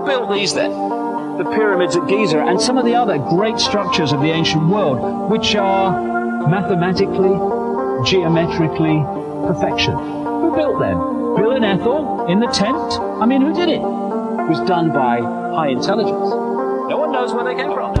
Who built these then? The pyramids at Giza and some of the other great structures of the ancient world, which are mathematically, geometrically perfection. Who built them? Bill and Ethel in the tent? I mean, who did it? It was done by high intelligence. No one knows where they came from.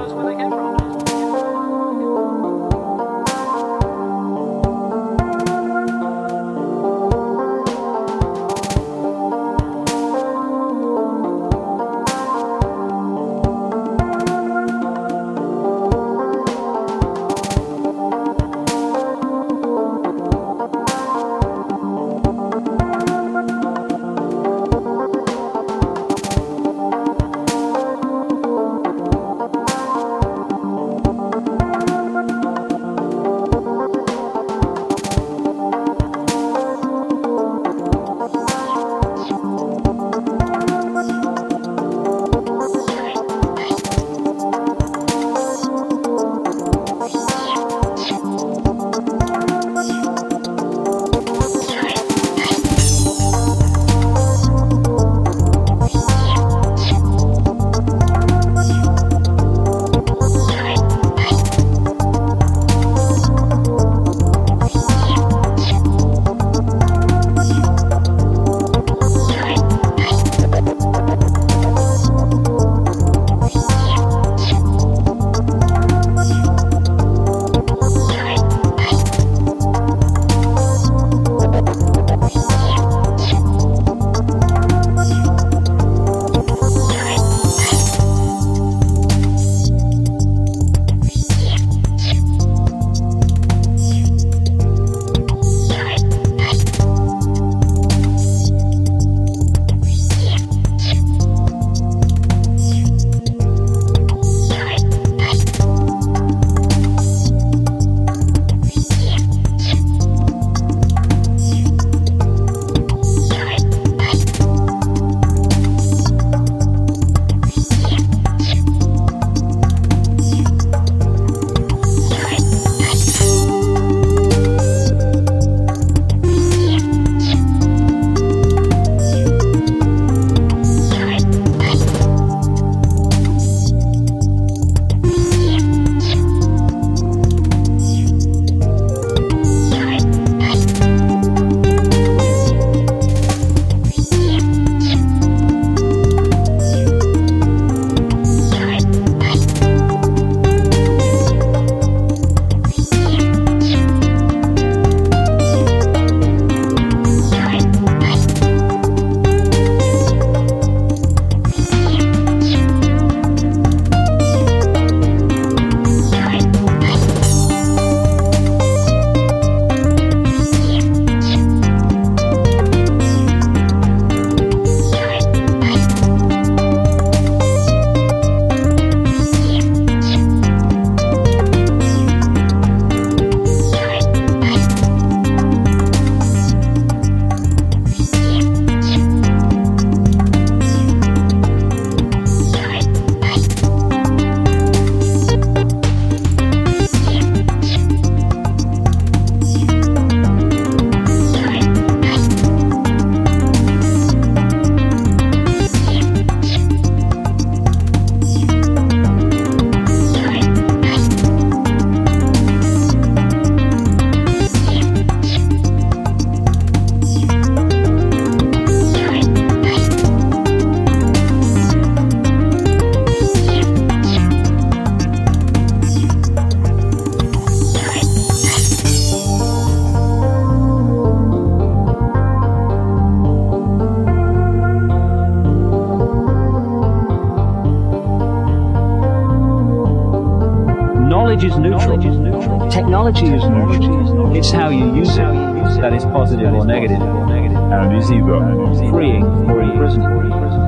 Technology is neutral. It's how you use it that is positive or negative. And is either freeing or.